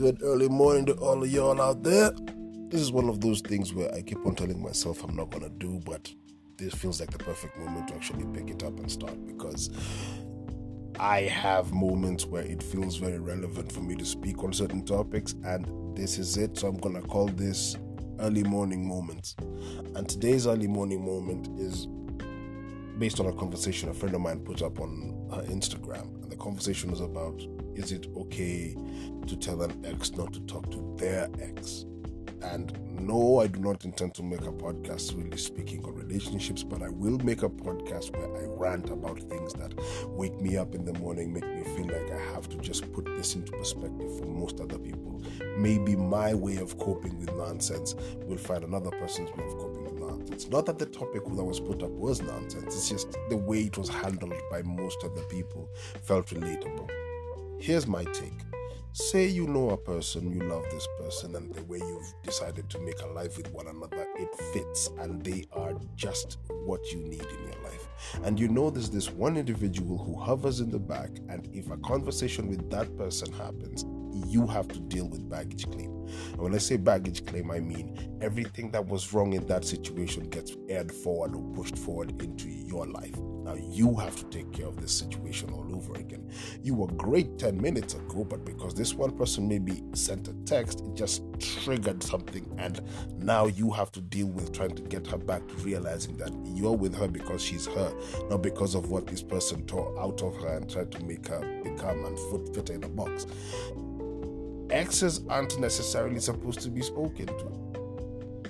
Good early morning to all of y'all out there. This is one of those things where I keep on telling myself I'm not gonna do, but this feels like the perfect moment to actually pick it up and start because I have moments where it feels very relevant for me to speak on certain topics, and this is it. So I'm gonna call this early morning moments. And today's early morning moment is based on a conversation a friend of mine put up on her Instagram. And the conversation was about is it okay to tell an ex not to talk to their ex? And no, I do not intend to make a podcast really speaking on relationships, but I will make a podcast where I rant about things that wake me up in the morning, make me feel like I have to just put this into perspective for most other people. Maybe my way of coping with nonsense will find another person's way of coping nonsense. Not that the topic that was put up was nonsense, it's just the way it was handled by most of the people felt relatable. Here's my take. Say you know a person, you love this person, and the way you've decided to make a life with one another, it fits, and they are just what you need in your life. And you know there's this one individual who hovers in the back, and if a conversation with that person happens, you have to deal with baggage claim. And when I say baggage claim, I mean everything that was wrong in that situation gets aired forward or pushed forward into your life. Now you have to take care of this situation all over again. You were great 10 minutes ago, but because this one person maybe sent a text, it just triggered something, and now you have to deal with trying to get her back to realizing that you're with her because she's her, not because of what this person tore out of her and tried to make her become and fit in a box exes aren't necessarily supposed to be spoken to.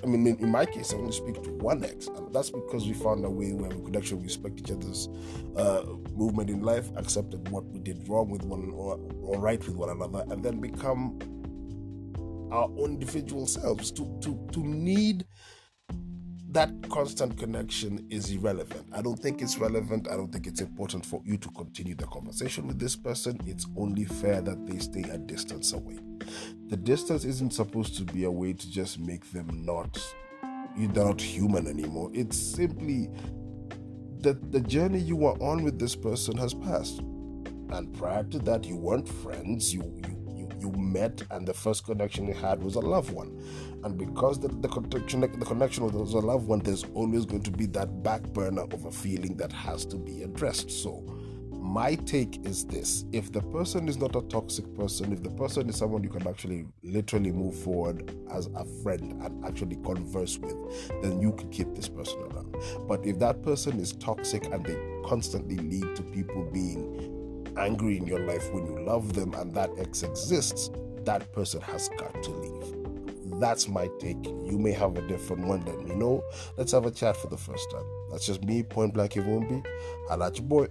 I mean, in, my case, I only speak to one ex, and that's because we found a way where we could actually respect each other's uh, movement in life, accepted what we did wrong with one or, or right with one another, and then become our own individual selves. To to to need that constant connection is irrelevant. I don't think it's relevant. I don't think it's important for you to continue the conversation with this person. It's only fair that they stay a distance away. The distance isn't supposed to be a way to just make them not they're not human anymore. It's simply that the journey you were on with this person has passed. And prior to that, you weren't friends. You you you met and the first connection you had was a loved one. And because the, the connection the connection was a loved one, there's always going to be that back burner of a feeling that has to be addressed. So my take is this if the person is not a toxic person, if the person is someone you can actually literally move forward as a friend and actually converse with, then you can keep this person around. But if that person is toxic and they constantly lead to people being angry in your life when you love them and that ex exists, that person has got to leave. That's my take. You may have a different one. Let me know. Let's have a chat for the first time. That's just me, point blank, it won't be. I like your boy.